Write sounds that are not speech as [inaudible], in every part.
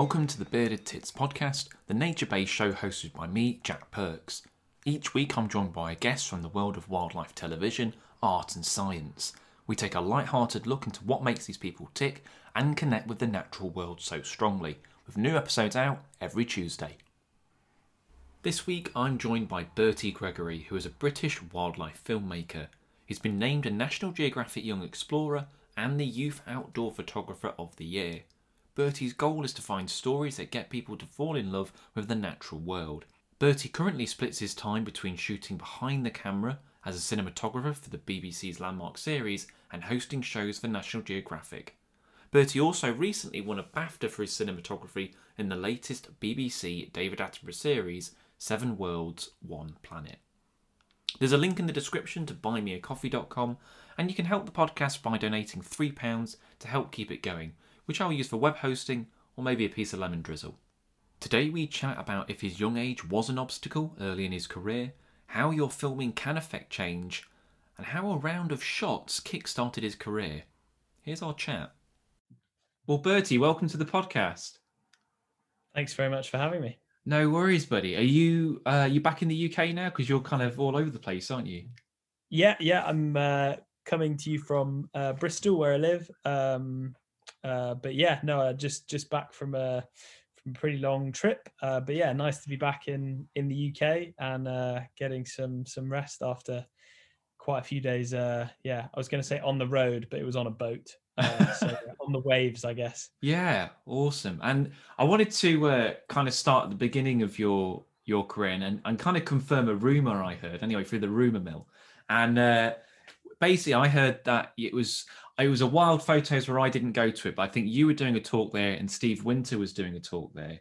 Welcome to the Bearded Tits podcast, the nature based show hosted by me, Jack Perks. Each week I'm joined by a guest from the world of wildlife television, art, and science. We take a light hearted look into what makes these people tick and connect with the natural world so strongly, with new episodes out every Tuesday. This week I'm joined by Bertie Gregory, who is a British wildlife filmmaker. He's been named a National Geographic Young Explorer and the Youth Outdoor Photographer of the Year. Bertie's goal is to find stories that get people to fall in love with the natural world. Bertie currently splits his time between shooting behind the camera as a cinematographer for the BBC's Landmark series and hosting shows for National Geographic. Bertie also recently won a BAFTA for his cinematography in the latest BBC David Attenborough series, Seven Worlds, One Planet. There's a link in the description to buymeacoffee.com, and you can help the podcast by donating £3 to help keep it going, which I'll use for web hosting or maybe a piece of lemon drizzle. Today we chat about if his young age was an obstacle early in his career, how your filming can affect change, and how a round of shots kick-started his career. Here's our chat. Well, Bertie, welcome to the podcast. Thanks very much for having me. No worries, buddy. Are you uh, you back in the UK now? Because you're kind of all over the place, aren't you? Yeah, yeah. I'm uh, coming to you from uh, Bristol, where I live. Um, uh, but yeah, no, uh, just just back from a from a pretty long trip. Uh, but yeah, nice to be back in in the UK and uh, getting some some rest after quite a few days. Uh, yeah, I was going to say on the road, but it was on a boat. Uh, so [laughs] on the waves, I guess. Yeah, awesome. And I wanted to uh, kind of start at the beginning of your your career and, and kind of confirm a rumor I heard anyway through the rumor mill. And uh, basically, I heard that it was it was a wild photos where I didn't go to it, but I think you were doing a talk there and Steve Winter was doing a talk there,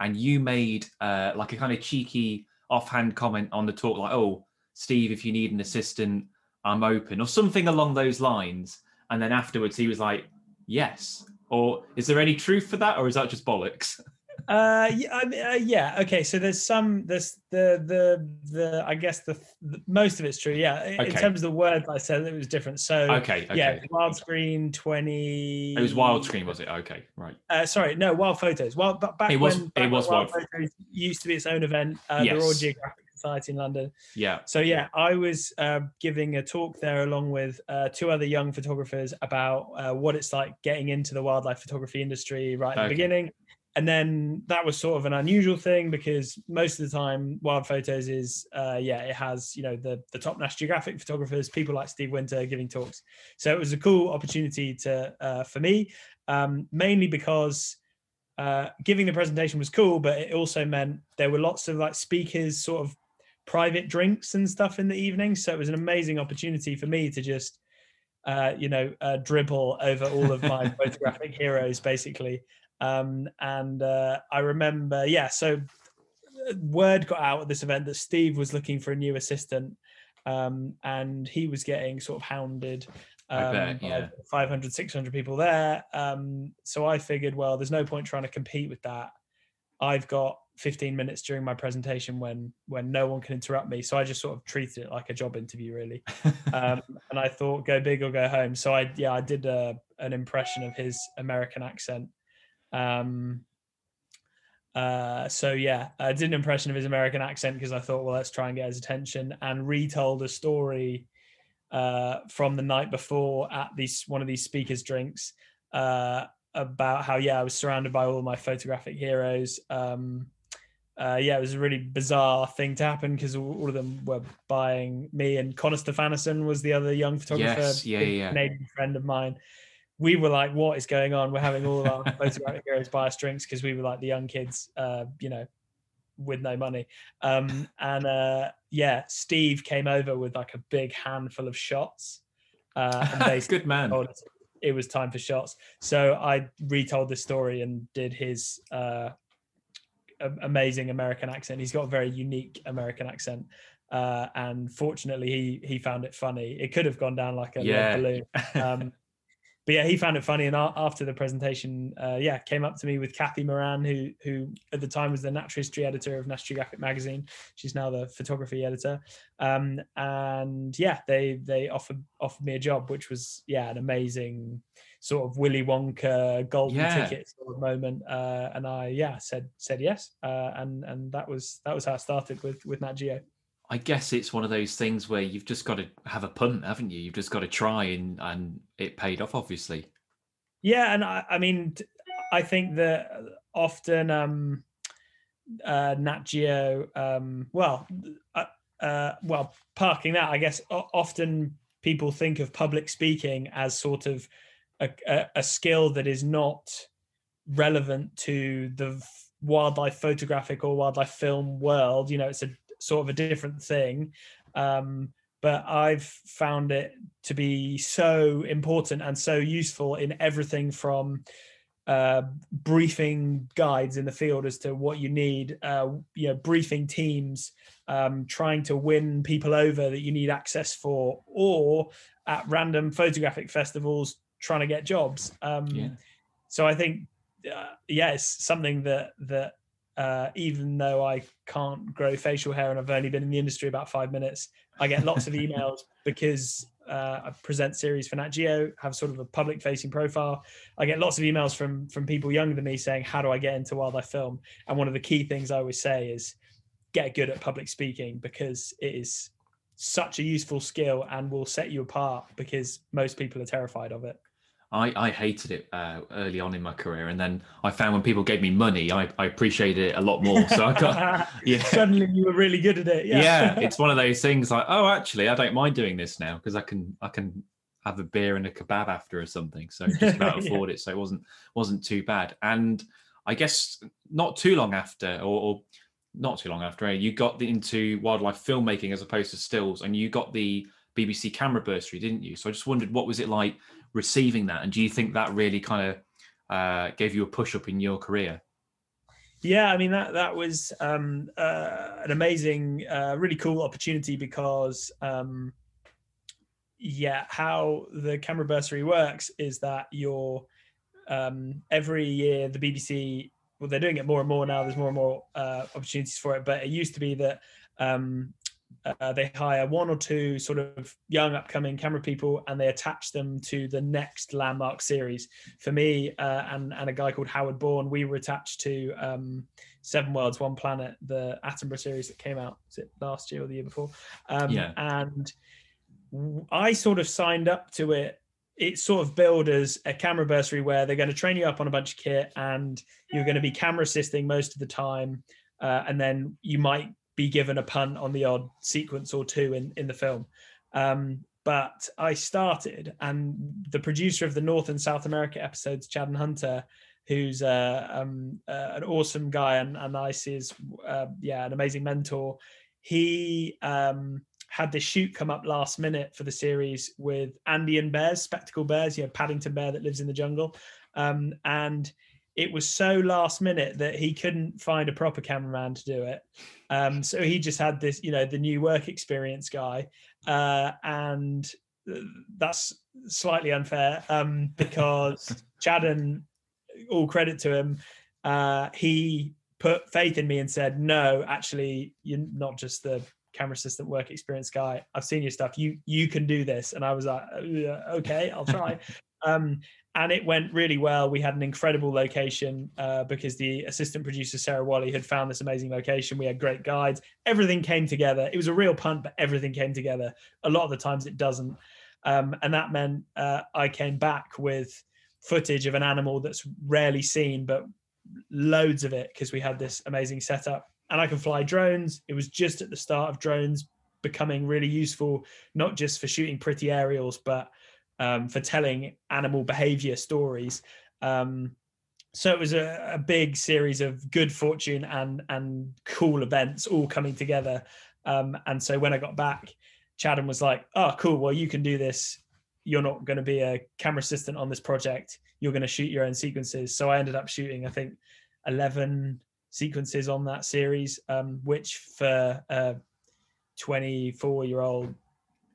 and you made uh, like a kind of cheeky offhand comment on the talk, like, "Oh, Steve, if you need an assistant, I'm open," or something along those lines. And then afterwards, he was like, "Yes." Or is there any truth for that, or is that just bollocks? [laughs] Uh, yeah, uh, yeah. Okay, so there's some. There's the the the. I guess the, the most of it's true. Yeah, in Okay. terms of the words I said, it was different. So Okay, okay. yeah, Wildscreen twenty. It was wild screen, was it? Okay, right. Uh, sorry, no, wild photos. Well, but back It was- when it was when Wild- photos used to be its own event. Uh, the Royal Geographic Society in London. Yeah. So yeah, I was uh, giving a talk there along with uh, two other young photographers about uh, what it's like getting into the wildlife photography industry right at Okay. the beginning. And then that was sort of an unusual thing because most of the time, Wild Photos is, uh, yeah, it has you know the the top National Geographic photographers, people like Steve Winter giving talks. So it was a cool opportunity to uh, for me, um, mainly because uh, giving the presentation was cool, but it also meant there were lots of like speakers, sort of private drinks and stuff in the evening. So it was an amazing opportunity for me to just, uh, you know, uh, dribble over all of my [laughs] photographic heroes, basically. Um, and uh, I remember, yeah, so uh, word got out at this event that Steve was looking for a new assistant. Um, and he was getting sort of hounded um, bet, yeah. 500, 600 people there. Um, so I figured, well, there's no point trying to compete with that. I've got 15 minutes during my presentation when when no one can interrupt me. So I just sort of treated it like a job interview, really. [laughs] Um, and I thought, go big or go home. So I yeah, I did a, an impression of his American accent. Um, uh, so yeah, I did an impression of his American accent because I thought, well, let's try and get his attention, and retold a story uh, from the night before at these one of these speakers' drinks uh, about how yeah, I was surrounded by all my photographic heroes. Um, uh, yeah, it was a really bizarre thing to happen because all, all of them were buying me and Connor Stefanison was the other young photographer, Yes, yeah, yeah. Canadian friend of mine. We were like, "What is going on?" We're having all of our photographic heroes buy us drinks because we were like the young kids, uh, you know, with no money. Um, and uh, yeah, Steve came over with like a big handful of shots, uh, and [laughs] Good man. told us it was time for shots. So I retold the story and did his uh, amazing American accent. He's got a very unique American accent. Uh, and fortunately, he he found it funny. It could have gone down like a Yeah. balloon. Um, [laughs] but yeah, he found it funny. And after the presentation, uh, yeah, came up to me with Kathy Moran, who who at the time was the natural history editor of National Geographic magazine. She's now the photography editor. Um, and yeah, they they offered offered me a job, which was yeah an amazing sort of Willy Wonka golden yeah. ticket sort of moment. Uh, and I yeah said said yes, uh, and and that was that was how I started with with Nat Geo. I guess it's one of those things where you've just got to have a punt, haven't you? You've just got to try, and and it paid off, obviously. Yeah, and I, I mean, I think that often um, uh, Nat Geo, um, well, uh, uh, well, parking that, I guess often people think of public speaking as sort of a, a, a skill that is not relevant to the wildlife photographic or wildlife film world. You know, it's a sort of a different thing. Um, but I've found it to be so important and so useful in everything from uh, briefing guides in the field as to what you need, uh, you know, briefing teams, um, trying to win people over that you need access for, or at random photographic festivals trying to get jobs. Um, yeah. So I think, uh, yeah, it's something that that uh, even though I can't grow facial hair and I've only been in the industry about five minutes, I get lots of emails [laughs] because uh, I present series for Nat Geo, have sort of a public facing profile. I get lots of emails from from people younger than me saying, "How do I get into wildlife film?" And one of the key things I always say is get good at public speaking because it is such a useful skill and will set you apart because most people are terrified of it. I, I hated it uh, early on in my career, and then I found when people gave me money, I, I appreciated it a lot more. So I got [laughs] [laughs] yeah. Suddenly, you were really good at it. Yeah. yeah, [laughs] it's one of those things like, oh, actually, I don't mind doing this now because I can I can have a beer and a kebab after or something. So just about afford yeah. it. So it wasn't wasn't too bad. And I guess not too long after, or, or not too long after, eh, you got into wildlife filmmaking as opposed to stills, and you got the BBC camera bursary, didn't you? So I just wondered what was it like receiving that, and do you think that really kind of uh, gave you a push up in your career? Yeah, I mean that that was um, uh, an amazing, uh, really cool opportunity because um, yeah, how the camera bursary works is that you're um, every year the BBC well they're doing it more and more now. There's more and more uh, opportunities for it, but it used to be that um, uh, they hire one or two sort of young upcoming camera people and they attach them to the next landmark series. For me uh, and, and a guy called howard bourne we were attached to um, seven worlds one planet the attenborough series that came out it last year or the year before? Um, yeah. and i sort of signed up to it. It's sort of billed as a camera bursary where they're going to train you up on a bunch of kit and you're going to be camera assisting most of the time uh, and then you might be given a punt on the odd sequence or two in, in the film. Um, but I started, and the producer of the North and South America episodes, Chadden Hunter, who's uh, um, uh, an awesome guy and, and I see is uh, yeah an amazing mentor. He um, had this shoot come up last minute for the series with Andean bears, spectacle bears, you know Paddington bear that lives in the jungle, um, and it was so last minute that he couldn't find a proper cameraman to do it. Um, so he just had this, you know, the new work experience guy, uh, and that's slightly unfair um, because [laughs] Chadden, all credit to him, uh, he put faith in me and said, "No, actually, you're not just the camera assistant work experience guy. I've seen your stuff. You you can do this." And I was like, "Okay, I'll try." [laughs] um, and it went really well. We had an incredible location uh, because the assistant producer Sarah Wally had found this amazing location. We had great guides. Everything came together. It was a real punt, but everything came together. A lot of the times it doesn't, um, and that meant uh, I came back with footage of an animal that's rarely seen, but loads of it because we had this amazing setup. And I can fly drones. It was just at the start of drones becoming really useful, not just for shooting pretty aerials, but um, for telling animal behavior stories. Um, so it was a, a, big series of good fortune and and cool events all coming together. Um, and so when I got back, Chadden was like, "Oh, cool. Well, you can do this. You're not going to be a camera assistant on this project. You're going to shoot your own sequences." So I ended up shooting, I think, eleven sequences on that series, um, which for a 24 year old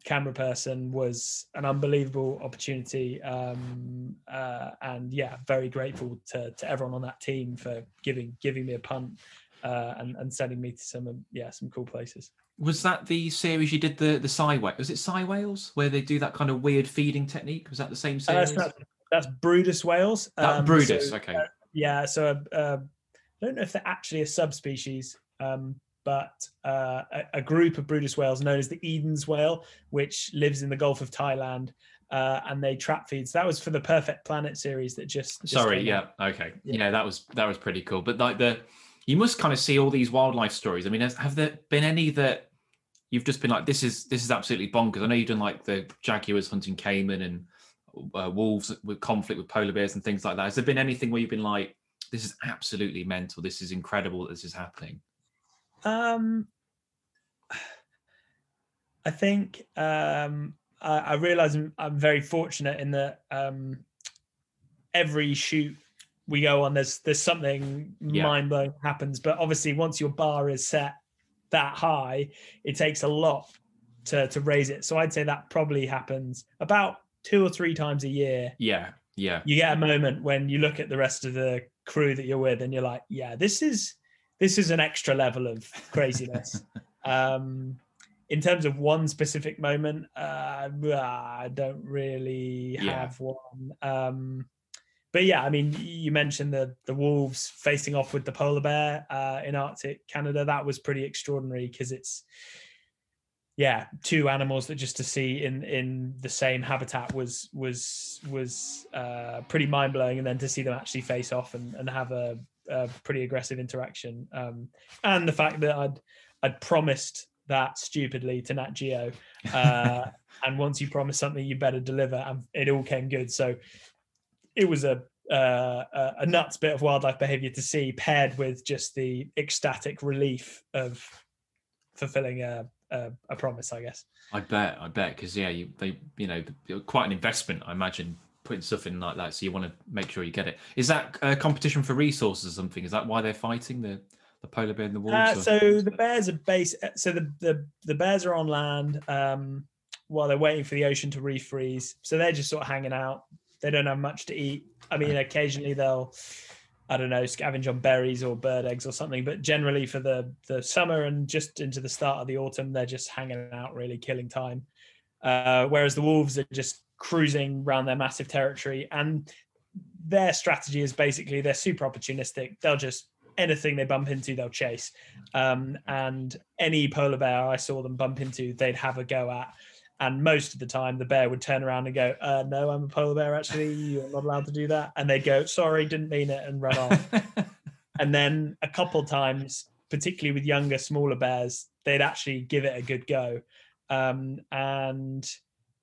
camera person was an unbelievable opportunity. Um, uh, and yeah, very grateful to, to everyone on that team for giving giving me a punt uh, and, and sending me to some yeah some cool places. Was that the series you did the the Sei Was it Sei whales where they do that kind of weird feeding technique? Was that the same Uh, series? that's, that's Bryde's whales. that Um, Bryde's. so, okay. uh, yeah, so uh, I don't know if they're actually a subspecies, um, but uh, a, a group of Bryde's whales known as the Eden's whale, which lives in the Gulf of Thailand, uh, and they trap feed. So that was for the Perfect Planet series that just. just Sorry. Yeah. out. Okay. Yeah. Yeah. That was that was pretty cool. But like the, you must kind of see all these wildlife stories. I mean, has, have there been any that you've just been like, this is this is absolutely bonkers? I know you've done like the jaguars hunting caiman and uh, wolves with conflict with polar bears and things like that. Has there been anything where you've been like, this is absolutely mental. This is incredible. that This is happening. Um, [sighs] I think um, I, I realize I'm, I'm very fortunate in that um, every shoot we go on, there's there's something Yeah. mind blowing happens. But obviously, once your bar is set that high, it takes a lot to to raise it. So I'd say that probably happens about two or three times a year. Yeah. Yeah. You get a moment when you look at the rest of the crew that you're with, and you're like, yeah, this is this is an extra level of craziness. [laughs] um, in terms of one specific moment, uh, I don't really Yeah. have one. Um, but yeah, I mean, you mentioned the the wolves facing off with the polar bear uh, in Arctic Canada. That was pretty extraordinary because it's yeah, two animals that just to see in in the same habitat was was was uh, pretty mind blowing, and then to see them actually face off and, and have a, a pretty aggressive interaction, um, and the fact that I'd I'd promised that stupidly to Nat Geo, uh, [laughs] and once you promise something, you better deliver, and it all came good. So it was a uh, a a nuts bit of wildlife behavior to see, paired with just the ecstatic relief of fulfilling a a, a promise, I guess. I bet, I bet, because yeah, you they you know quite an investment, I imagine, putting stuff in like that. So you want to make sure you get it. Is that a competition for resources or something? Is that why they're fighting the the polar bear and the wolves? Uh, so the bears are base. So the, the the bears are on land um, while they're waiting for the ocean to refreeze. So they're just sort of hanging out. They don't have much to eat. I mean, occasionally they'll, I don't know, scavenge on berries or bird eggs or something. But generally, for the the summer and just into the start of the autumn, they're just hanging out, really killing time. Uh, whereas the wolves are just cruising around their massive territory, and their strategy is basically they're super opportunistic. They'll just anything they bump into, they'll chase. Um, and any polar bear I saw them bump into, they'd have a go at. And most of the time, the bear would turn around and go, uh, "No, I'm a polar bear. Actually, you're not allowed to do that." And they'd go, "Sorry, didn't mean it," and run off. [laughs] and then a couple times, particularly with younger, smaller bears, they'd actually give it a good go. Um, and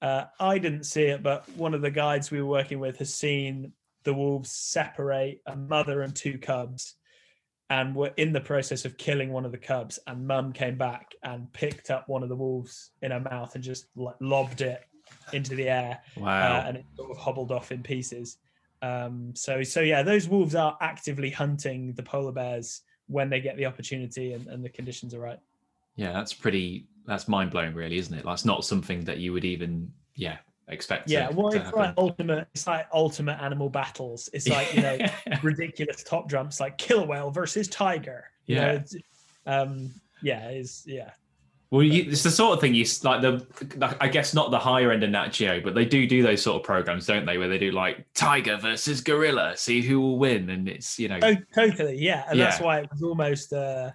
uh, I didn't see it, but one of the guides we were working with has seen the wolves separate a mother and two cubs and were in the process of killing one of the cubs. And mum came back and picked up one of the wolves in her mouth and just like lobbed it into the air wow. uh, and it sort of hobbled off in pieces. Um so so yeah those wolves are actively hunting the polar bears when they get the opportunity and, and the conditions are right yeah, that's pretty. That's mind blowing, really, isn't it? That's not something that you would even, yeah, expect. yeah to, well to it's happen. like ultimate it's like ultimate animal battles it's [laughs] like you know ridiculous top jumps like killer whale versus tiger you know, Yeah. um yeah is yeah Well, you, it's the sort of thing you like the. I guess not the higher end of Nat Geo, but they do do those sort of programs, don't they? Where they do like tiger versus gorilla, see who will win, and it's you know, Oh, totally, yeah, and that's why it was almost uh,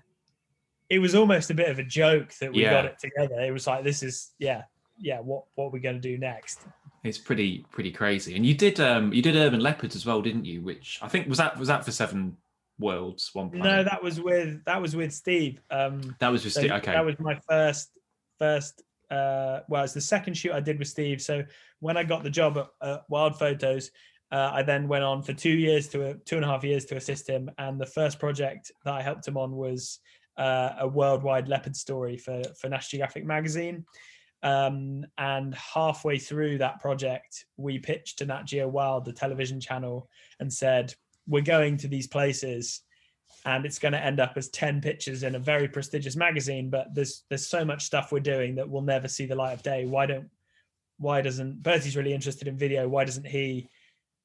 it was almost a bit of a joke that we got it together. It was like this is yeah, yeah. What what we're we going to do next? it's pretty pretty crazy. And you did um you did Urban Leopards as well, didn't you? Which I think was that was that for Seven Worlds, One Planet. No, that was with that was with Steve. Um, that was with so it. Okay, that was my first first. Uh, well, it's the second shoot I did with Steve. So when I got the job at, Wild Photos, uh, I then went on for two years to two and a half years to assist him. And the first project that I helped him on was uh, a worldwide leopard story for for National Geographic magazine. Um, and halfway through that project, we pitched to Nat Geo Wild, the television channel, and said, "We're going to these places. and it's going to end up as 10 pictures in a very prestigious magazine but there's there's so much stuff we're doing that we'll never see the light of day why don't why doesn't bertie's really interested in video why doesn't he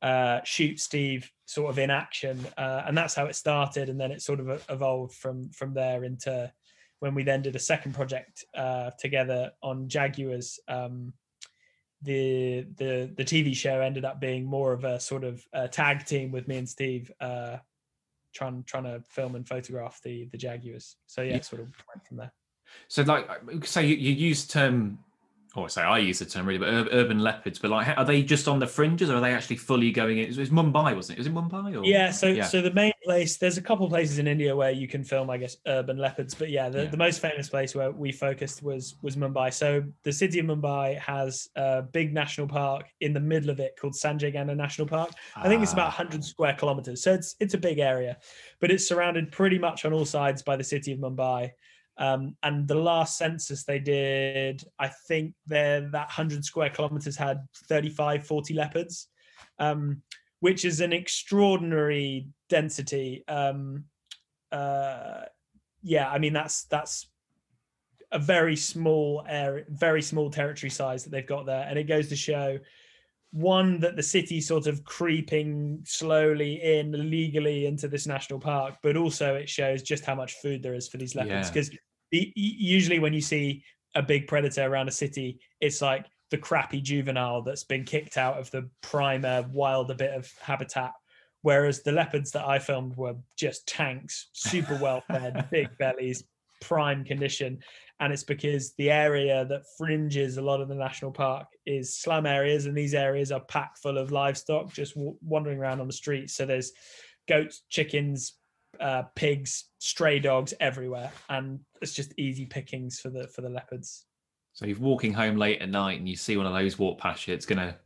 uh, shoot steve sort of in action uh, and that's how it started and then it sort of evolved from from there into when we then did a second project uh, together on jaguars um, the the the tv show ended up being more of a sort of a tag team with me and steve uh, trying trying to film and photograph the the jaguars. So yeah, yeah. sort of went from there. So like, so you, you use term or say I use the term really, but urban leopards. But like, are they just on the fringes, or are they actually fully going in? It was Mumbai, wasn't it? Was it Mumbai? Or? Yeah. So yeah. so the main place, there's a couple places in India where you can film, I guess, urban leopards. But yeah, the, yeah. the most famous place where we focused was was Mumbai. So the city of Mumbai has a big national park in the middle of it called Sanjay Gandhi National Park. I think it's about 100 ah. square kilometers, so it's it's a big area, but it's surrounded pretty much on all sides by the city of Mumbai. Um, and the last census they did, I think that 100 square kilometers had 35, 40 leopards, um, which is an extraordinary density. Um, uh, yeah, I mean that's that's a very small area, very small territory size that they've got there, and it goes to show one that the city sort of creeping slowly in legally into this national park but also it shows just how much food there is for these leopards. Because yeah usually when you see a big predator around a city, it's like the crappy juvenile that's been kicked out of the primer uh, wilder bit of habitat. Whereas the leopards that I filmed were just tanks, super well fed, [laughs] big bellies, prime condition. And it's because the area that fringes a lot of the national park is slum areas, and these areas are packed full of livestock just w- wandering around on the streets. So there's goats, chickens, uh, pigs, stray dogs everywhere, and it's just easy pickings for the for the leopards. So you're walking home late at night and you see one of those walk past you, it's gonna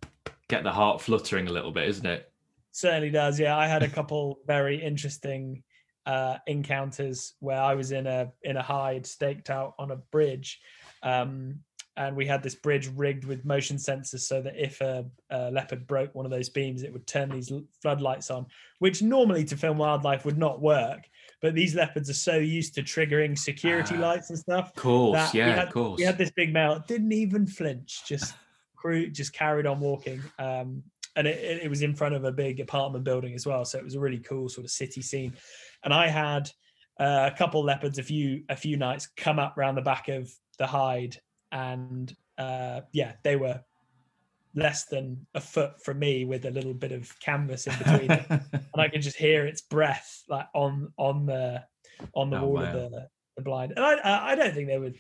get the heart fluttering a little bit, isn't it? Certainly does. Yeah, I had a couple [laughs] very interesting uh, encounters where I was in a in a hide staked out on a bridge, um, and we had this bridge rigged with motion sensors so that if a, a, leopard broke one of those beams, it would turn these floodlights on, which normally to film wildlife would not work. But these leopards are so used to triggering security uh, lights and stuff. Of course, yeah, had, of course. We had this big male, didn't even flinch, just [laughs] crew, just carried on walking. Um, and it, it was in front of a big apartment building as well, so it was a really cool sort of city scene. And I had uh, a couple leopards a few a few nights come up around the back of the hide and uh, yeah, they were less than a foot from me with a little bit of canvas in between [laughs] and I could just hear its breath like on on the on the oh, wall wow. of the, the blind. And I I don't think they would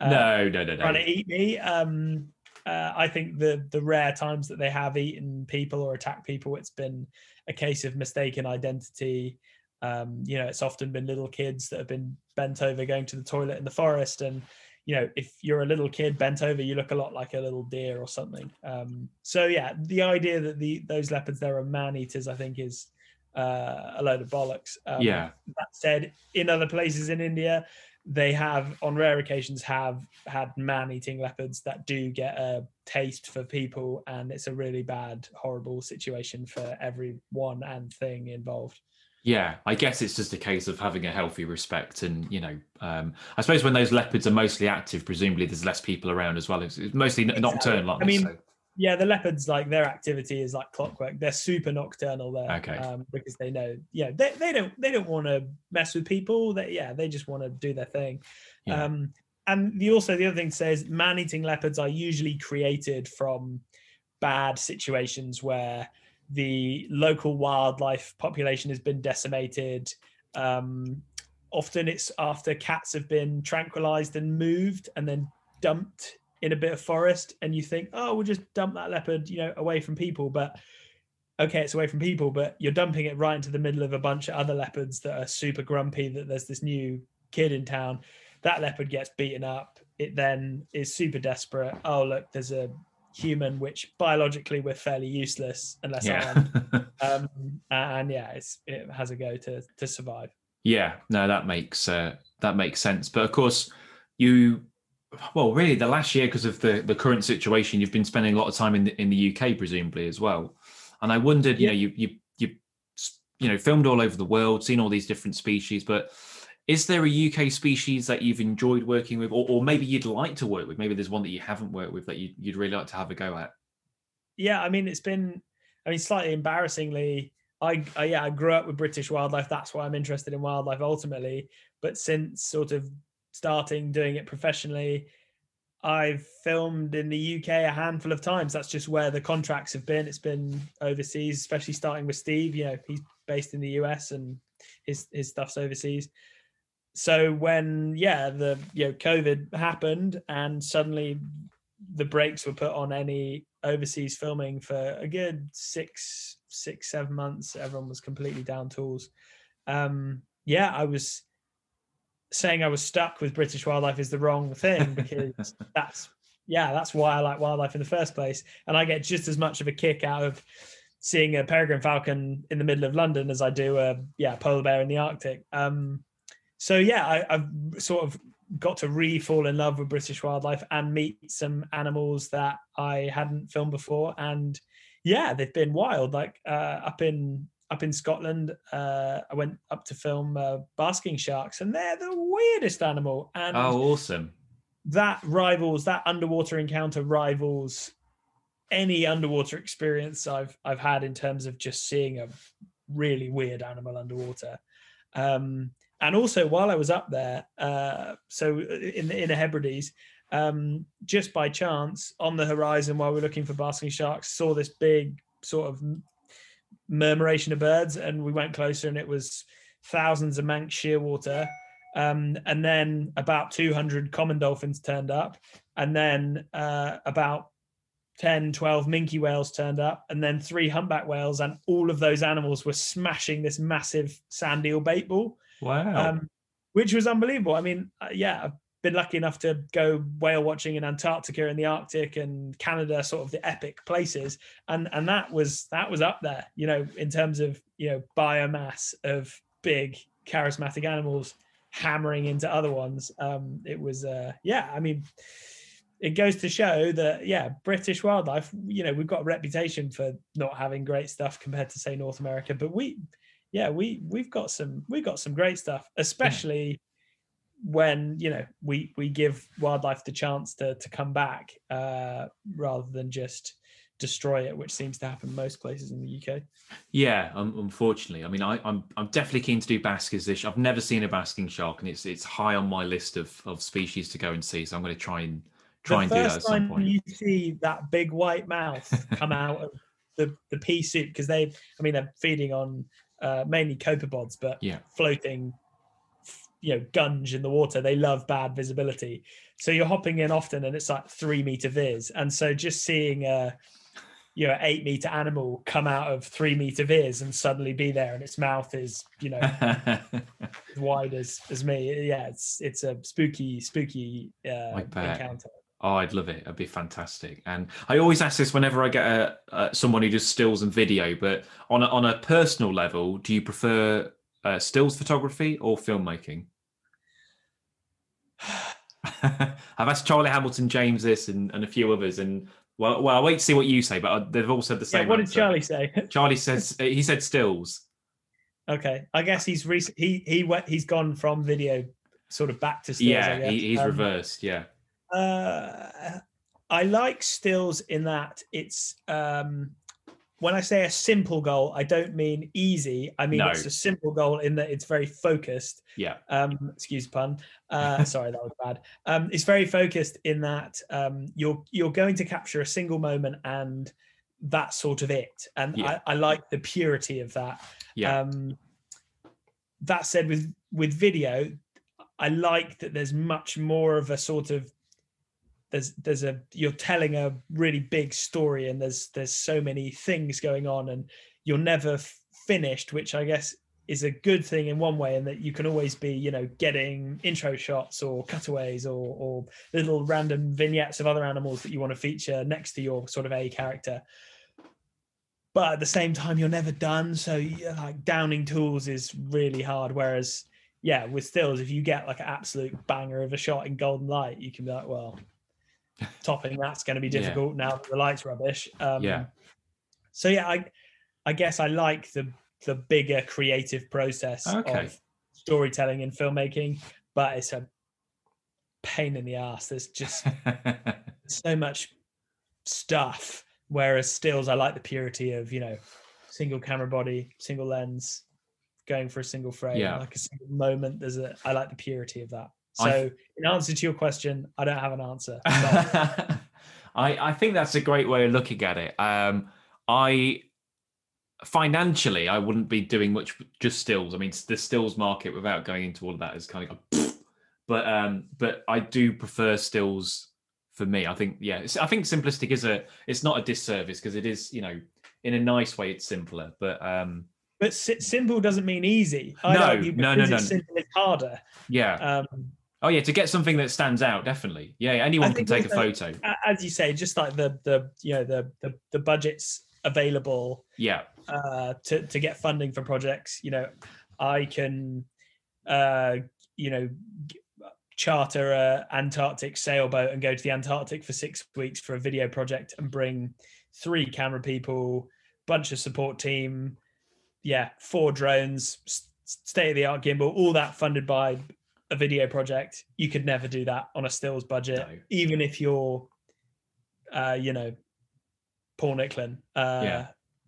uh, no no no no trying to eat me. Um, uh, I think the the rare times that they have eaten people or attacked people, it's been a case of mistaken identity. Um, you know, it's often been little kids that have been bent over going to the toilet in the forest and you know, if you're a little kid bent over, you look a lot like a little deer or something. Um, so yeah, the idea that the those leopards there are man eaters, I think, is uh, a load of bollocks. Um, yeah. That said, in other places in India, they have, on rare occasions, have had man-eating leopards that do get a taste for people, and it's a really bad, horrible situation for everyone and thing involved. Yeah, I guess it's just a case of having a healthy respect, and you know, um, I suppose when those leopards are mostly active, presumably there's less people around as well. It's, it's mostly exactly. nocturnal. I mean, so. yeah, the leopards like their activity is like clockwork. They're super nocturnal there, okay, um, because they know, yeah, they, they don't they don't want to mess with people. They yeah, they just want to do their thing. Yeah. Um, and the also the other thing to say is man-eating leopards are usually created from bad situations where the local wildlife population has been decimated. Um, often it's after cats have been tranquilized and moved and then dumped in a bit of forest and you think oh we'll just dump that leopard you know away from people. But okay it's away from people but you're dumping it right into the middle of a bunch of other leopards that are super grumpy that there's this new kid in town. That leopard gets beaten up. It then is super desperate. Oh look there's a human, which biologically we're fairly useless unless yeah. [laughs] um, and yeah, it's, it has a go to to survive. Yeah, no, that makes uh, that makes sense. But of course, you well, really, the last year because of the the current situation, you've been spending a lot of time in the, in the UK, presumably as well. And I wondered, you yeah. know, you you you you know filmed all over the world, seen all these different species, but is there a UK species that you've enjoyed working with, or, or maybe you'd like to work with? Maybe there's one that you haven't worked with that you'd, you'd really like to have a go at. Yeah, I mean, it's been, I mean, slightly embarrassingly, I, I yeah, I grew up with British wildlife. That's why I'm interested in wildlife ultimately. But since sort of starting doing it professionally, I've filmed in the UK a handful of times. That's just where the contracts have been. It's been overseas, especially starting with Steve. You know, he's based in the US and his his stuff's overseas so when yeah the you know covid happened and suddenly the brakes were put on any overseas filming for a good six six seven months everyone was completely down tools. Um yeah i was saying i was stuck with british wildlife is the wrong thing because [laughs] that's yeah that's why i like wildlife in the first place. And i get just as much of a kick out of seeing a peregrine falcon in the middle of london as i do a yeah polar bear in the arctic. Um so yeah, I, have sort of got to re-fall in love with British wildlife and meet some animals that I hadn't filmed before. And yeah, they've been wild. Like uh, up in up in Scotland, uh, I went up to film uh, basking sharks, and they're the weirdest animal. And oh, awesome! That rivals that underwater encounter rivals any underwater experience I've I've had in terms of just seeing a really weird animal underwater. Um, and also while I was up there, uh, so in the Inner Hebrides, um, just by chance on the horizon while we are looking for basking sharks, saw this big sort of murmuration of birds, and we went closer, and it was thousands of Manx shearwater. Um, and then about 200 common dolphins turned up, and then uh, about 10, 12 minke whales turned up, and then three humpback whales, and all of those animals were smashing this massive sand eel bait ball. Wow. Um, which was unbelievable. I mean, uh, yeah, I've been lucky enough to go whale watching in Antarctica and the Arctic and Canada, sort of the epic places, and and that was that was up there, you know, in terms of you know biomass of big charismatic animals hammering into other ones. Um, it was, uh, yeah, I mean, it goes to show that yeah, British wildlife, you know, we've got a reputation for not having great stuff compared to say North America, but we yeah, we we've got some we've got some great stuff, especially yeah. when you know we we give wildlife the chance to to come back uh, rather than just destroy it, which seems to happen most places in the UK. Yeah, um, unfortunately, I mean, I, am I'm, I'm definitely keen to do baskers this. I've never seen a basking shark, and it's it's high on my list of of species to go and see. So I'm going to try and try the and do that at some point. You see that big white mouth come out of [laughs] the the pea soup because they, I mean, they're feeding on uh, mainly copepods, but yeah. floating, you know, gunge in the water. They love bad visibility. So you're hopping in often, and it's like three meter viz. And so just seeing a, you know, eight meter animal come out of three meter viz and suddenly be there, and its mouth is, you know, [laughs] as wide as as me. Yeah, it's it's a spooky, spooky uh, encounter. Oh, I'd love it. It'd be fantastic. And I always ask this whenever I get a, someone who does stills and video. But on a, on a personal level, do you prefer uh, stills photography or filmmaking? [sighs] I've asked Charlie Hamilton, James this, and, and a few others, and well, well, I'll wait to see what you say. But uh, they've all said the same. Yeah, what answer. did Charlie say? [laughs] Charlie says he said stills. Okay, I guess he's recent. He he went. He's gone from video sort of back to stills. Yeah, he, he's um, reversed. Yeah. Uh, I like stills in that it's um, when I say a simple goal, I don't mean easy. I mean no. it's a simple goal in that it's very focused. Yeah. Um, excuse pun. Uh, [laughs] sorry, that was bad. Um, it's very focused in that um, you're you're going to capture a single moment and that's sort of it. And yeah. I, I, like the purity of that. Yeah. Um, that said, with with video, I like that there's much more of a sort of there's there's a you're telling a really big story and there's there's so many things going on and you're never f- finished which i guess is a good thing in one way in that you can always be you know getting intro shots or cutaways or or little random vignettes of other animals that you want to feature next to your sort of a character. But at the same time you're never done so like downing tools is really hard. Whereas yeah with stills if you get like an absolute banger of a shot in golden light you can be like well topping that's going to be difficult yeah. now that the light's rubbish. Um, yeah. So yeah, I I guess I like the the bigger creative process Okay. of storytelling and filmmaking, but it's a pain in the ass. There's just [laughs] so much stuff. Whereas stills, I like the purity of you know, single camera body, single lens, going for a single frame, Yeah. like a single moment. There's a I like the purity of that. I So, in answer to your question, I don't have an answer. [laughs] I, I think that's a great way of looking at it. Um, I financially, I wouldn't be doing much just stills. I mean, the stills market, without going into all of that, is kind of, but um, but I do prefer stills for me. I think, yeah, I think simplistic is a, it's not a disservice because it is, you know, in a nice way, it's simpler. But um, but si- simple doesn't mean easy. I'd No, no, no, no. it's simple, it's harder. yeah, Um, oh yeah, to get something that stands out, definitely. Yeah, anyone can take a photo. as you say, just like the the you know the the, the budgets available Yeah, uh, to to get funding for projects. You know, I can, uh, you know, charter a Antarctic sailboat and go to the Antarctic for six weeks for a video project and bring three camera people, bunch of support team, yeah, four drones, state of the art gimbal, all that funded by a video project. You could never do that on a stills budget, No. even if you're, uh, you know, Paul Nicklen. Uh, Yeah.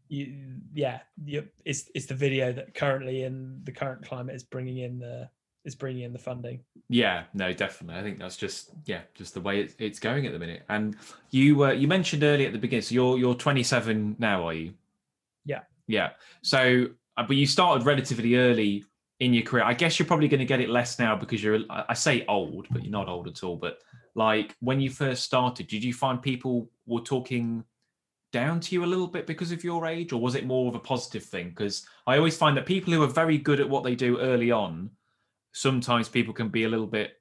You, yeah, you, it's it's the video that currently in the current climate is bringing in the is bringing in the funding. Yeah, no, definitely. I think that's just yeah, just the way it's, it's going at the minute. And you uh, you mentioned earlier at the beginning, so you're you're 27 now, are you? Yeah. Yeah. So, uh, but you started relatively early in your career. I guess you're probably going to get it less now because you're I I say old, but you're not old at all. But like when you first started, did you find people were talking down to you a little bit because of your age, or was it more of a positive thing? Because I always find that people who are very good at what they do early on sometimes people can be a little bit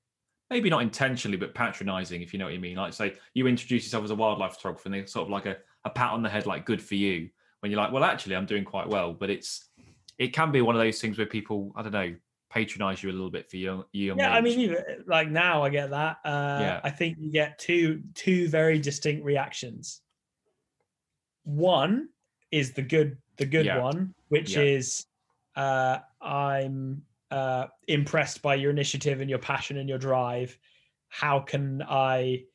maybe not intentionally but patronizing if you know what you mean like say you introduce yourself as a wildlife photographer and they sort of like a, a pat on the head like good for you when you're like well actually i'm doing quite well but it's it can be one of those things where people i don't know patronize you a little bit for your young Yeah, I mean, even, like now I get that. Uh, Yeah. I think you get two two very distinct reactions. One is the good the good Yeah. one, which Yeah. is uh, I'm uh, impressed by your initiative and your passion and your drive. How can I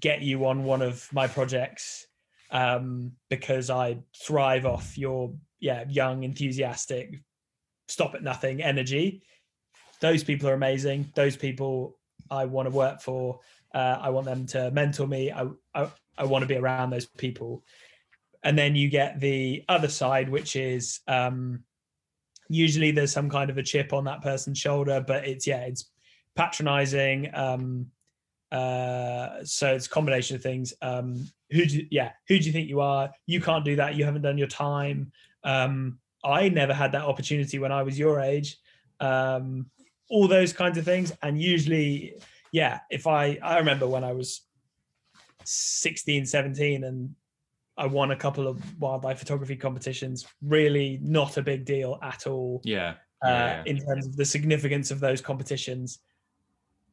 get you on one of my projects? Um, because I thrive off your yeah young, enthusiastic, stop at nothing energy. Those people are amazing. Those people I want to work for. Uh, I want them to mentor me. I, I I want to be around those people. And then you get the other side, which is um, usually there's some kind of a chip on that person's shoulder, but it's yeah, it's patronizing. Um, uh, so it's a combination of things. Um, who do yeah, who do you think you are? You can't do that. You haven't done your time. Um, I never had that opportunity when I was your age. Um, all those kinds of things. And usually, yeah, if I I remember when I was 16, 17 and I won a couple of wildlife photography competitions, really not a big deal at all yeah uh, yeah, in terms of the significance of those competitions.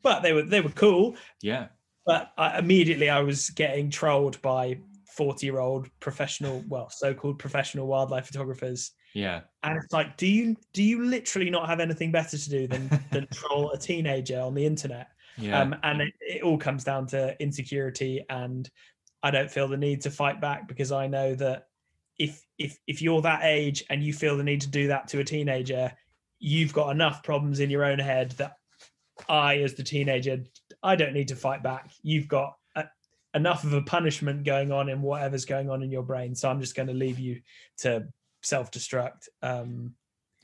But they were they were cool. yeah But I, immediately I was getting trolled by 40 year old professional, well, so called professional wildlife photographers. yeah And it's like, do you do you literally not have anything better to do than [laughs] than troll a teenager on the internet? yeah Um, and it, it all comes down to insecurity, and I don't feel the need to fight back because I know that if if if you're that age and you feel the need to do that to a teenager, you've got enough problems in your own head that I, as the teenager, I don't need to fight back. You've got enough of a punishment going on in whatever's going on in your brain, so I'm just going to leave you to self-destruct. Um,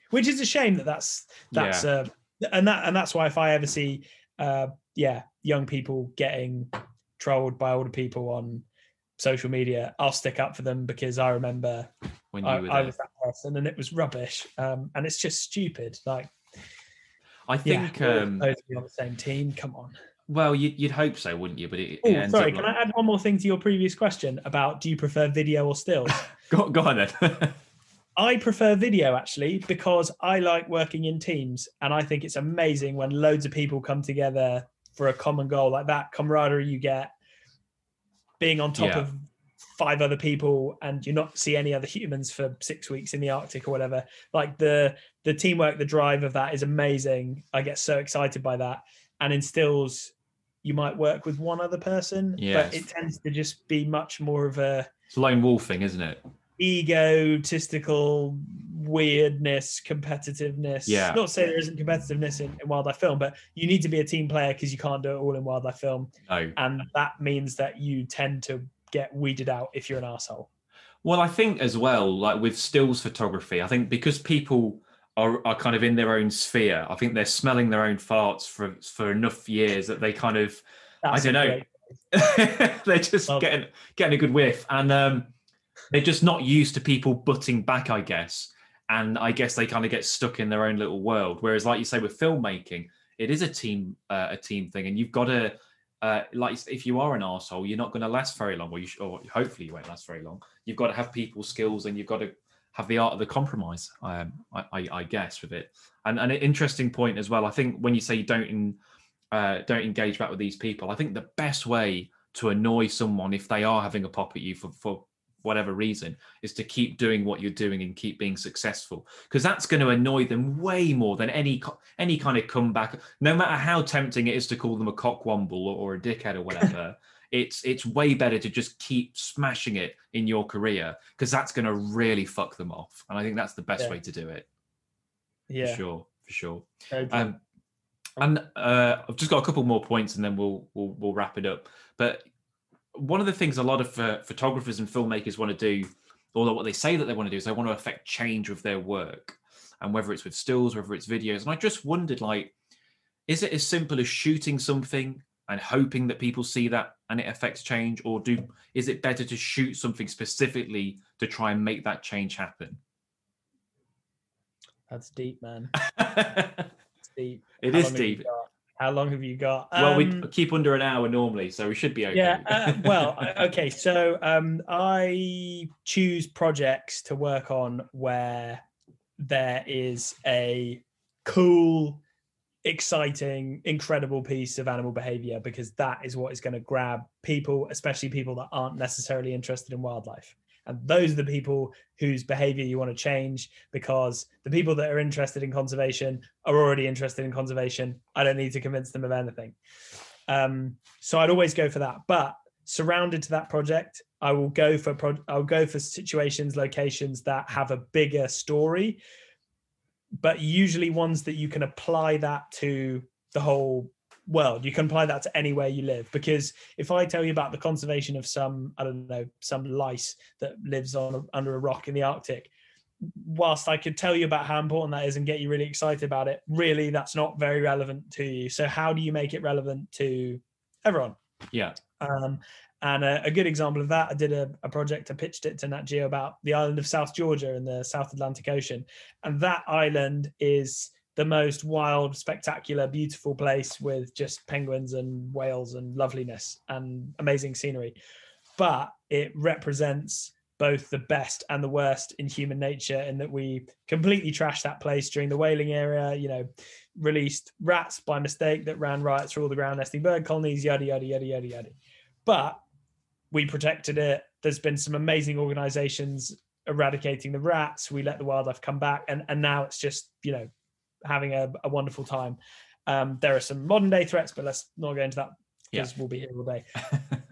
which is a shame that that's that's uh, and that and that's why if I ever see uh yeah young people getting trolled by older people on social media i'll stick up for them because i remember when you I, were I was that person and it was rubbish um and it's just stupid like I think all um be on the same team come on well you, you'd hope so wouldn't you? But it, it oh ends sorry can like- i add one more thing to your previous question about do you prefer video or stills? [laughs] Go, go on then. [laughs] I prefer video actually because I like working in teams and I think it's amazing when loads of people come together for a common goal like that camaraderie you get being on top Yeah. of five other people and you not see any other humans for six weeks in the arctic or whatever. Like the the teamwork the drive of that is amazing. I get so excited by that and instills you might work with one other person Yes. but it tends to just be much more of a It's lone wolfing, isn't it? egotistical weirdness competitiveness Yeah. not to say there isn't competitiveness in, in wildlife film but you need to be a team player because you can't do it all in wildlife film No. and that means that you tend to get weeded out if you're an asshole Well, I think as well, like with stills photography, I think because people are, are kind of in their own sphere, I think they're smelling their own farts for for enough years that they kind of That's I don't know. [laughs] they're just getting getting a good whiff, and um, they're just not used to people butting back, I guess. And I guess they kind of get stuck in their own little world. Whereas, like you say, with filmmaking, it is a team uh, a team thing, and you've got to. Uh, like if you are an asshole, you're not going to last very long, or, you sh- or hopefully you won't last very long. You've got to have people skills, and you've got to have the art of the compromise. Um, I, I, I guess with it, and, and an interesting point as well. I think when you say you don't in, uh, don't engage back with these people, I think the best way to annoy someone if they are having a pop at you for for whatever reason is to keep doing what you're doing and keep being successful because that's going to annoy them way more than any any kind of comeback no matter how tempting it is to call them a cockwomble or, or a dickhead or whatever [laughs] it's it's way better to just keep smashing it in your career because that's going to really fuck them off and i think that's the best Yeah. way to do it yeah for sure for sure um, and uh, I've just got a couple more points, and then we'll we'll, we'll wrap it up. But one of the things a lot of uh, photographers and filmmakers want to do, or what they say that they want to do, is they want to affect change with their work, and whether it's with stills, whether it's videos. And I just wondered, like, is it as simple as shooting something and hoping that people see that and it affects change, or do is it better to shoot something specifically to try and make that change happen? that's deep man it [laughs] It's deep is How you deep. how long have you got Well, we Um, keep under an hour normally, so we should be okay. Yeah. Uh, well, okay. So um, I choose projects to work on where there is a cool, exciting, incredible piece of animal behavior because that is what is going to grab people, especially people that aren't necessarily interested in wildlife. And those are the people whose behavior you want to change because the people that are interested in conservation are already interested in conservation. I don't need to convince them of anything. Um, so I'd always go for that. But surrounded to that project, I will go for pro- I'll go for situations, locations that have a bigger story, but usually ones that you can apply that to the whole world. You can apply that to anywhere you live. Because if I tell you about the conservation of some, I don't know, some lice that lives on under a rock in the Arctic, whilst I could tell you about how important that is and get you really excited about it, really that's not very relevant to you. So how do you make it relevant to everyone? yeah. Um, and a, a good example of that, I did a, a project, I pitched it to Nat Geo about the island of South Georgia in the South Atlantic Ocean. And that island is the most wild, spectacular, beautiful place with just penguins and whales and loveliness and amazing scenery. But it represents both the best and the worst in human nature in that we completely trashed that place during the whaling era, you know, released rats by mistake that ran riots through all the ground nesting bird colonies, yada, yada, yada, yada, yada. But we protected it. There's been some amazing organizations eradicating the rats. We let the wildlife come back. And, and now it's just, you know, having a, a wonderful time. Um, there are some modern day threats, but let's not go into that because we'll be here all day. [laughs]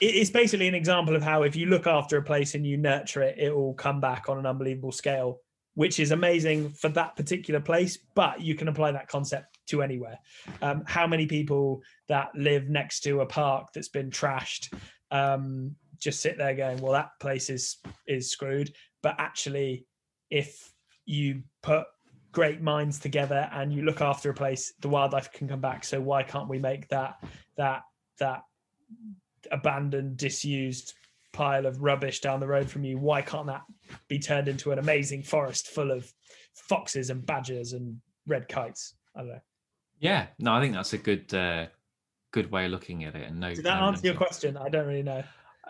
It's basically an example of how if you look after a place and you nurture it, it will come back on an unbelievable scale, which is amazing for that particular place. But you can apply that concept to anywhere. Um, how many people that live next to a park that's been trashed um, just sit there going, "Well, that place is is screwed." But actually, if you put great minds together and you look after a place, the wildlife can come back. So why can't we make that that that abandoned, disused pile of rubbish down the road from you? Why can't that be turned into an amazing forest full of foxes and badgers and red kites? I don't know. Yeah, no, I think that's a good uh, good way of looking at it. And no, Did that answer your question? I don't really know.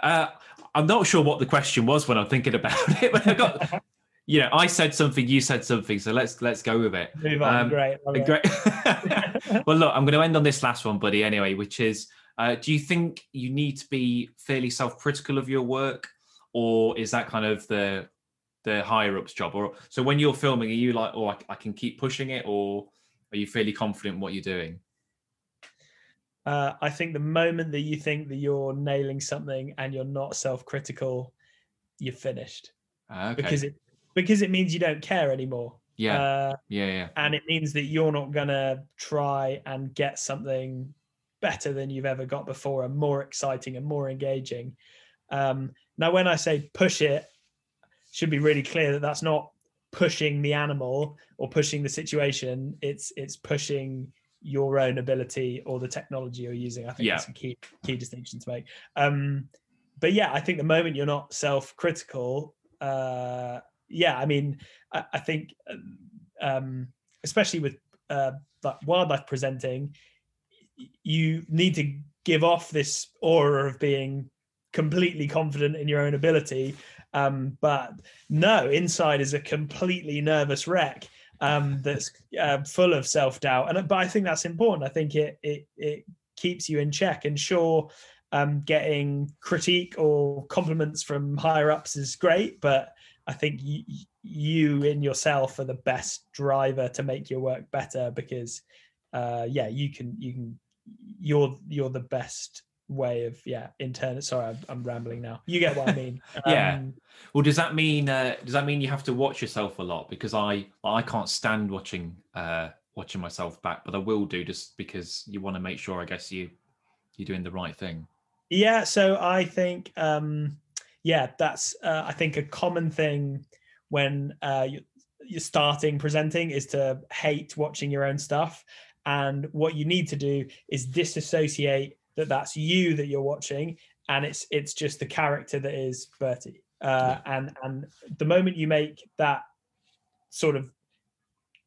Uh, I'm not sure what the question was when I'm thinking about [laughs] it, but I got, you know, I said something, you said something, so let's let's go with it. Move on. Um, Great. Great. [laughs] [laughs] well, look, I'm going to end on this last one, buddy. Anyway, which is Uh, do you think you need to be fairly self-critical of your work, or is that kind of the the higher ups job? Or so when you're filming, are you like, oh, I, I can keep pushing it, or are you fairly confident in what you're doing? Uh, I think the moment that you think that you're nailing something and you're not self-critical, you're finished Uh, okay. because it because it means you don't care anymore. yeah, Uh, yeah, yeah, and it means that you're not gonna try and get something better than you've ever got before and more exciting and more engaging. Um, now, when I say push it, should be really clear that that's not pushing the animal or pushing the situation. It's it's pushing your own ability or the technology you're using. I think Yeah. that's a key key distinction to make. Um, but yeah, I think the moment you're not self-critical, uh, yeah, I mean, I, I think, um, especially with uh, like wildlife presenting, you need to give off this aura of being completely confident in your own ability. Um, but no, inside is a completely nervous wreck um, that's uh, full of self doubt. And but I think that's important. I think it it it keeps you in check. And sure, um, getting critique or compliments from higher ups is great, but I think you, you in yourself are the best driver to make your work better because, uh, yeah, you can you can you're you're the best way of yeah internal. Sorry, I'm, I'm rambling now. You get what I mean? [laughs] Yeah. Um, Well, does that mean uh, does that mean you have to watch yourself a lot? Because I I can't stand watching uh, watching myself back, but I will do just because you want to make sure. I guess you you're doing the right thing. Yeah, so I think um yeah, that's uh, I think a common thing when uh you, you're starting presenting is to hate watching your own stuff and what you need to do is disassociate that that's you that you're watching and it's it's just the character that is Bertie. Uh and and the moment you make that sort of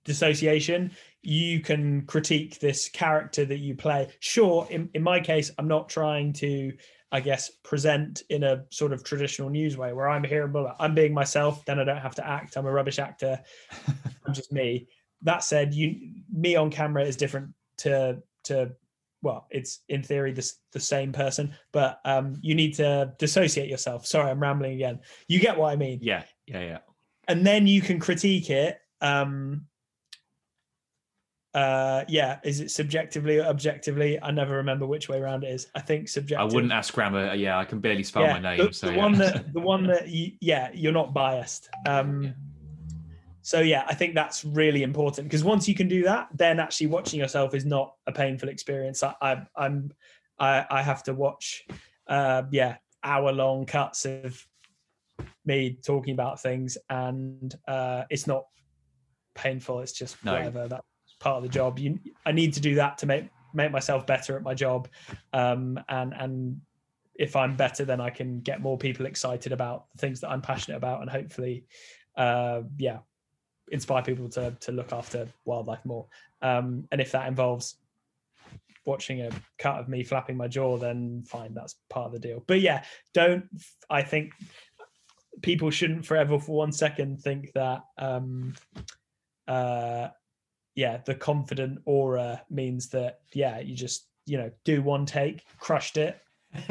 dissociation you can critique this character that you play. Sure in, in my case i'm not trying to i guess present in a sort of traditional news way where i'm here blah. i'm being myself then i don't have to act. I'm a rubbish actor. [laughs] I'm just me. That said you me on camera is different to to well it's in theory the, the same person but um you need to dissociate yourself sorry i'm rambling again you get what i mean Yeah, yeah, yeah. and then you can critique it um uh yeah is it subjectively or objectively i never remember which way around it is i think subjectively I wouldn't ask grammar. Yeah, I can barely spell yeah, my name. the, so the yeah. one that [laughs] the one that you, yeah you're not biased um Yeah. So yeah i think that's really important because once you can do that then actually watching yourself is not a painful experience i, I i'm i i have to watch uh yeah hour long cuts of me talking about things and uh it's not painful it's just No. whatever that's part of the job you i need to do that to make make myself better at my job um and and if i'm better then i can get more people excited about the things that i'm passionate about and hopefully uh yeah inspire people to to look after wildlife more. Um and if that involves watching a cut of me flapping my jaw then fine that's part of the deal. But yeah don't i think people shouldn't forever for one second think that um uh yeah the confident aura means that yeah you just you know do one take crushed it. [laughs]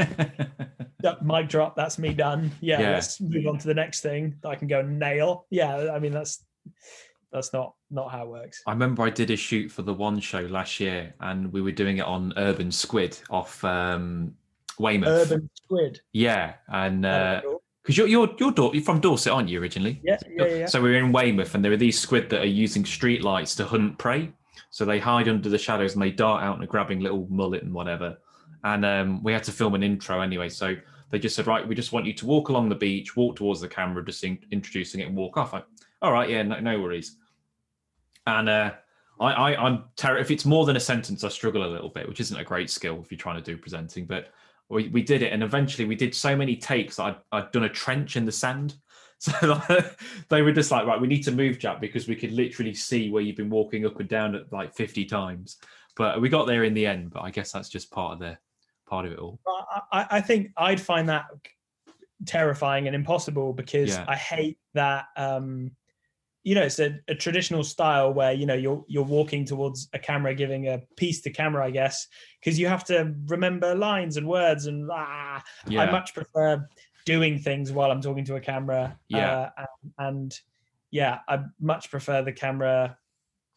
That mic drop that's me done. Yeah, Yeah. let's move on to the next thing that i can go nail. Yeah i mean that's that's not not how it works I remember I did a shoot for the one show last year, and we were doing it on Urban Squid off um, Weymouth. urban squid Yeah, and because you're you're you're, Dor- you're from Dorset, aren't you originally? yeah yeah yeah So we were in Weymouth, and there are these squid that are using street lights to hunt prey. So they hide under the shadows and they dart out and are grabbing little mullet and whatever. And um, we had to film an intro anyway. So they just said, right, we just want you to walk along the beach, walk towards the camera, just in- introducing it and walk off. I, All right, yeah, no, no worries. And uh, I, I, I'm terrible. If it's more than a sentence, I struggle a little bit, which isn't a great skill if you're trying to do presenting. But we, we did it, and eventually we did so many takes that I'd, I'd done a trench in the sand. [laughs] So like, [laughs] they were just like, right, we need to move, Jack, because we could literally see where you've been walking up and down at like 50 times. But we got there in the end. But I guess that's just part of the part of it all. I, I I think I'd find that terrifying and impossible because Yeah. I hate that. Um, you know it's a, a, traditional style where you know you're you're walking towards a camera giving a piece to camera i guess because you have to remember lines and words and ah, yeah. i much prefer doing things while i'm talking to a camera yeah uh, and, and yeah i much prefer the camera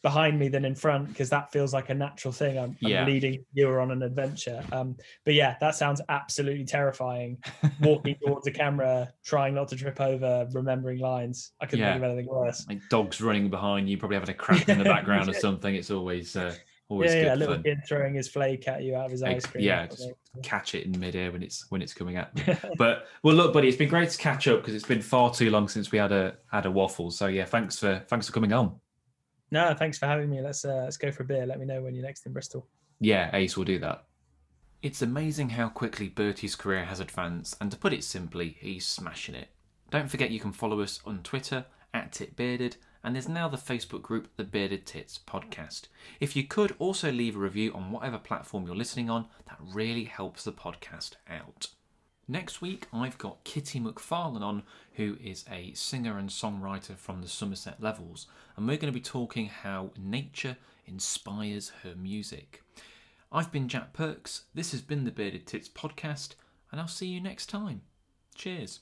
behind me than in front because that feels like a natural thing. I'm, I'm leading you on an adventure. Um, but yeah, that sounds absolutely terrifying. [laughs] Walking towards a camera, trying not to trip over, remembering lines. I couldn't yeah. think of anything worse. Like dogs running behind you, probably having a crack in the [laughs] background or something. It's always uh, always yeah, yeah. A little fun. kid throwing his flake at you out of his ice cream. Yeah, just catch it in midair when it's when it's coming at me. [laughs] but well, look, buddy, it's been great to catch up because it's been far too long since we had a had a waffle. So yeah, thanks for thanks for coming on. No, thanks for having me. Let's uh, let's go for a beer. Let me know when you're next in Bristol. Yeah, Ace will do that. It's amazing how quickly Bertie's career has advanced, and to put it simply, he's smashing it. Don't forget you can follow us on Twitter at TitBearded, and there's now the Facebook group The Bearded Tits Podcast. If you could also leave a review on whatever platform you're listening on, that really helps the podcast out. Next week, I've got Kitty Macfarlane on, who is a singer and songwriter from the Somerset Levels, and we're going to be talking how nature inspires her music. I've been Jack Perks, this has been the Bearded Tits podcast, and I'll see you next time. Cheers.